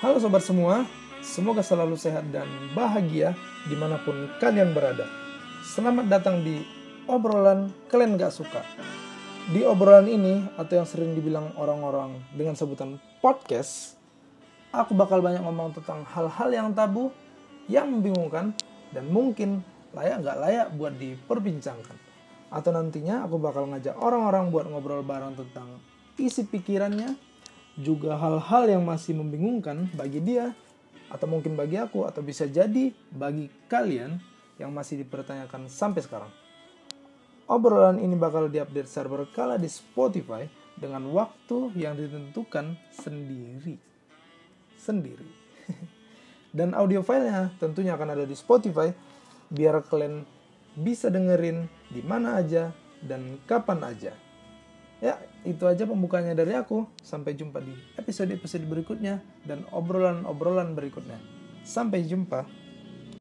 Halo sobat semua, semoga selalu sehat dan bahagia di mana pun kalian berada. Selamat datang di obrolan kalian gak suka. Di obrolan ini, atau yang sering dibilang orang-orang dengan sebutan podcast, aku bakal banyak ngomong tentang hal-hal yang tabu, yang membingungkan, dan mungkin layak gak layak buat diperbincangkan. Atau nantinya aku bakal ngajak orang-orang buat ngobrol bareng tentang isi pikirannya, juga hal-hal yang masih membingungkan bagi dia atau mungkin bagi aku atau bisa jadi bagi kalian yang masih dipertanyakan sampai sekarang. Obrolan ini bakal diupdate secara berkala di Spotify dengan waktu yang ditentukan sendiri. Sendiri. Dan audio filenya tentunya akan ada di Spotify biar kalian bisa dengerin di mana aja dan kapan aja. Ya, itu aja pembukanya dari aku. Sampai jumpa di episode-episode berikutnya dan obrolan-obrolan berikutnya. Sampai jumpa.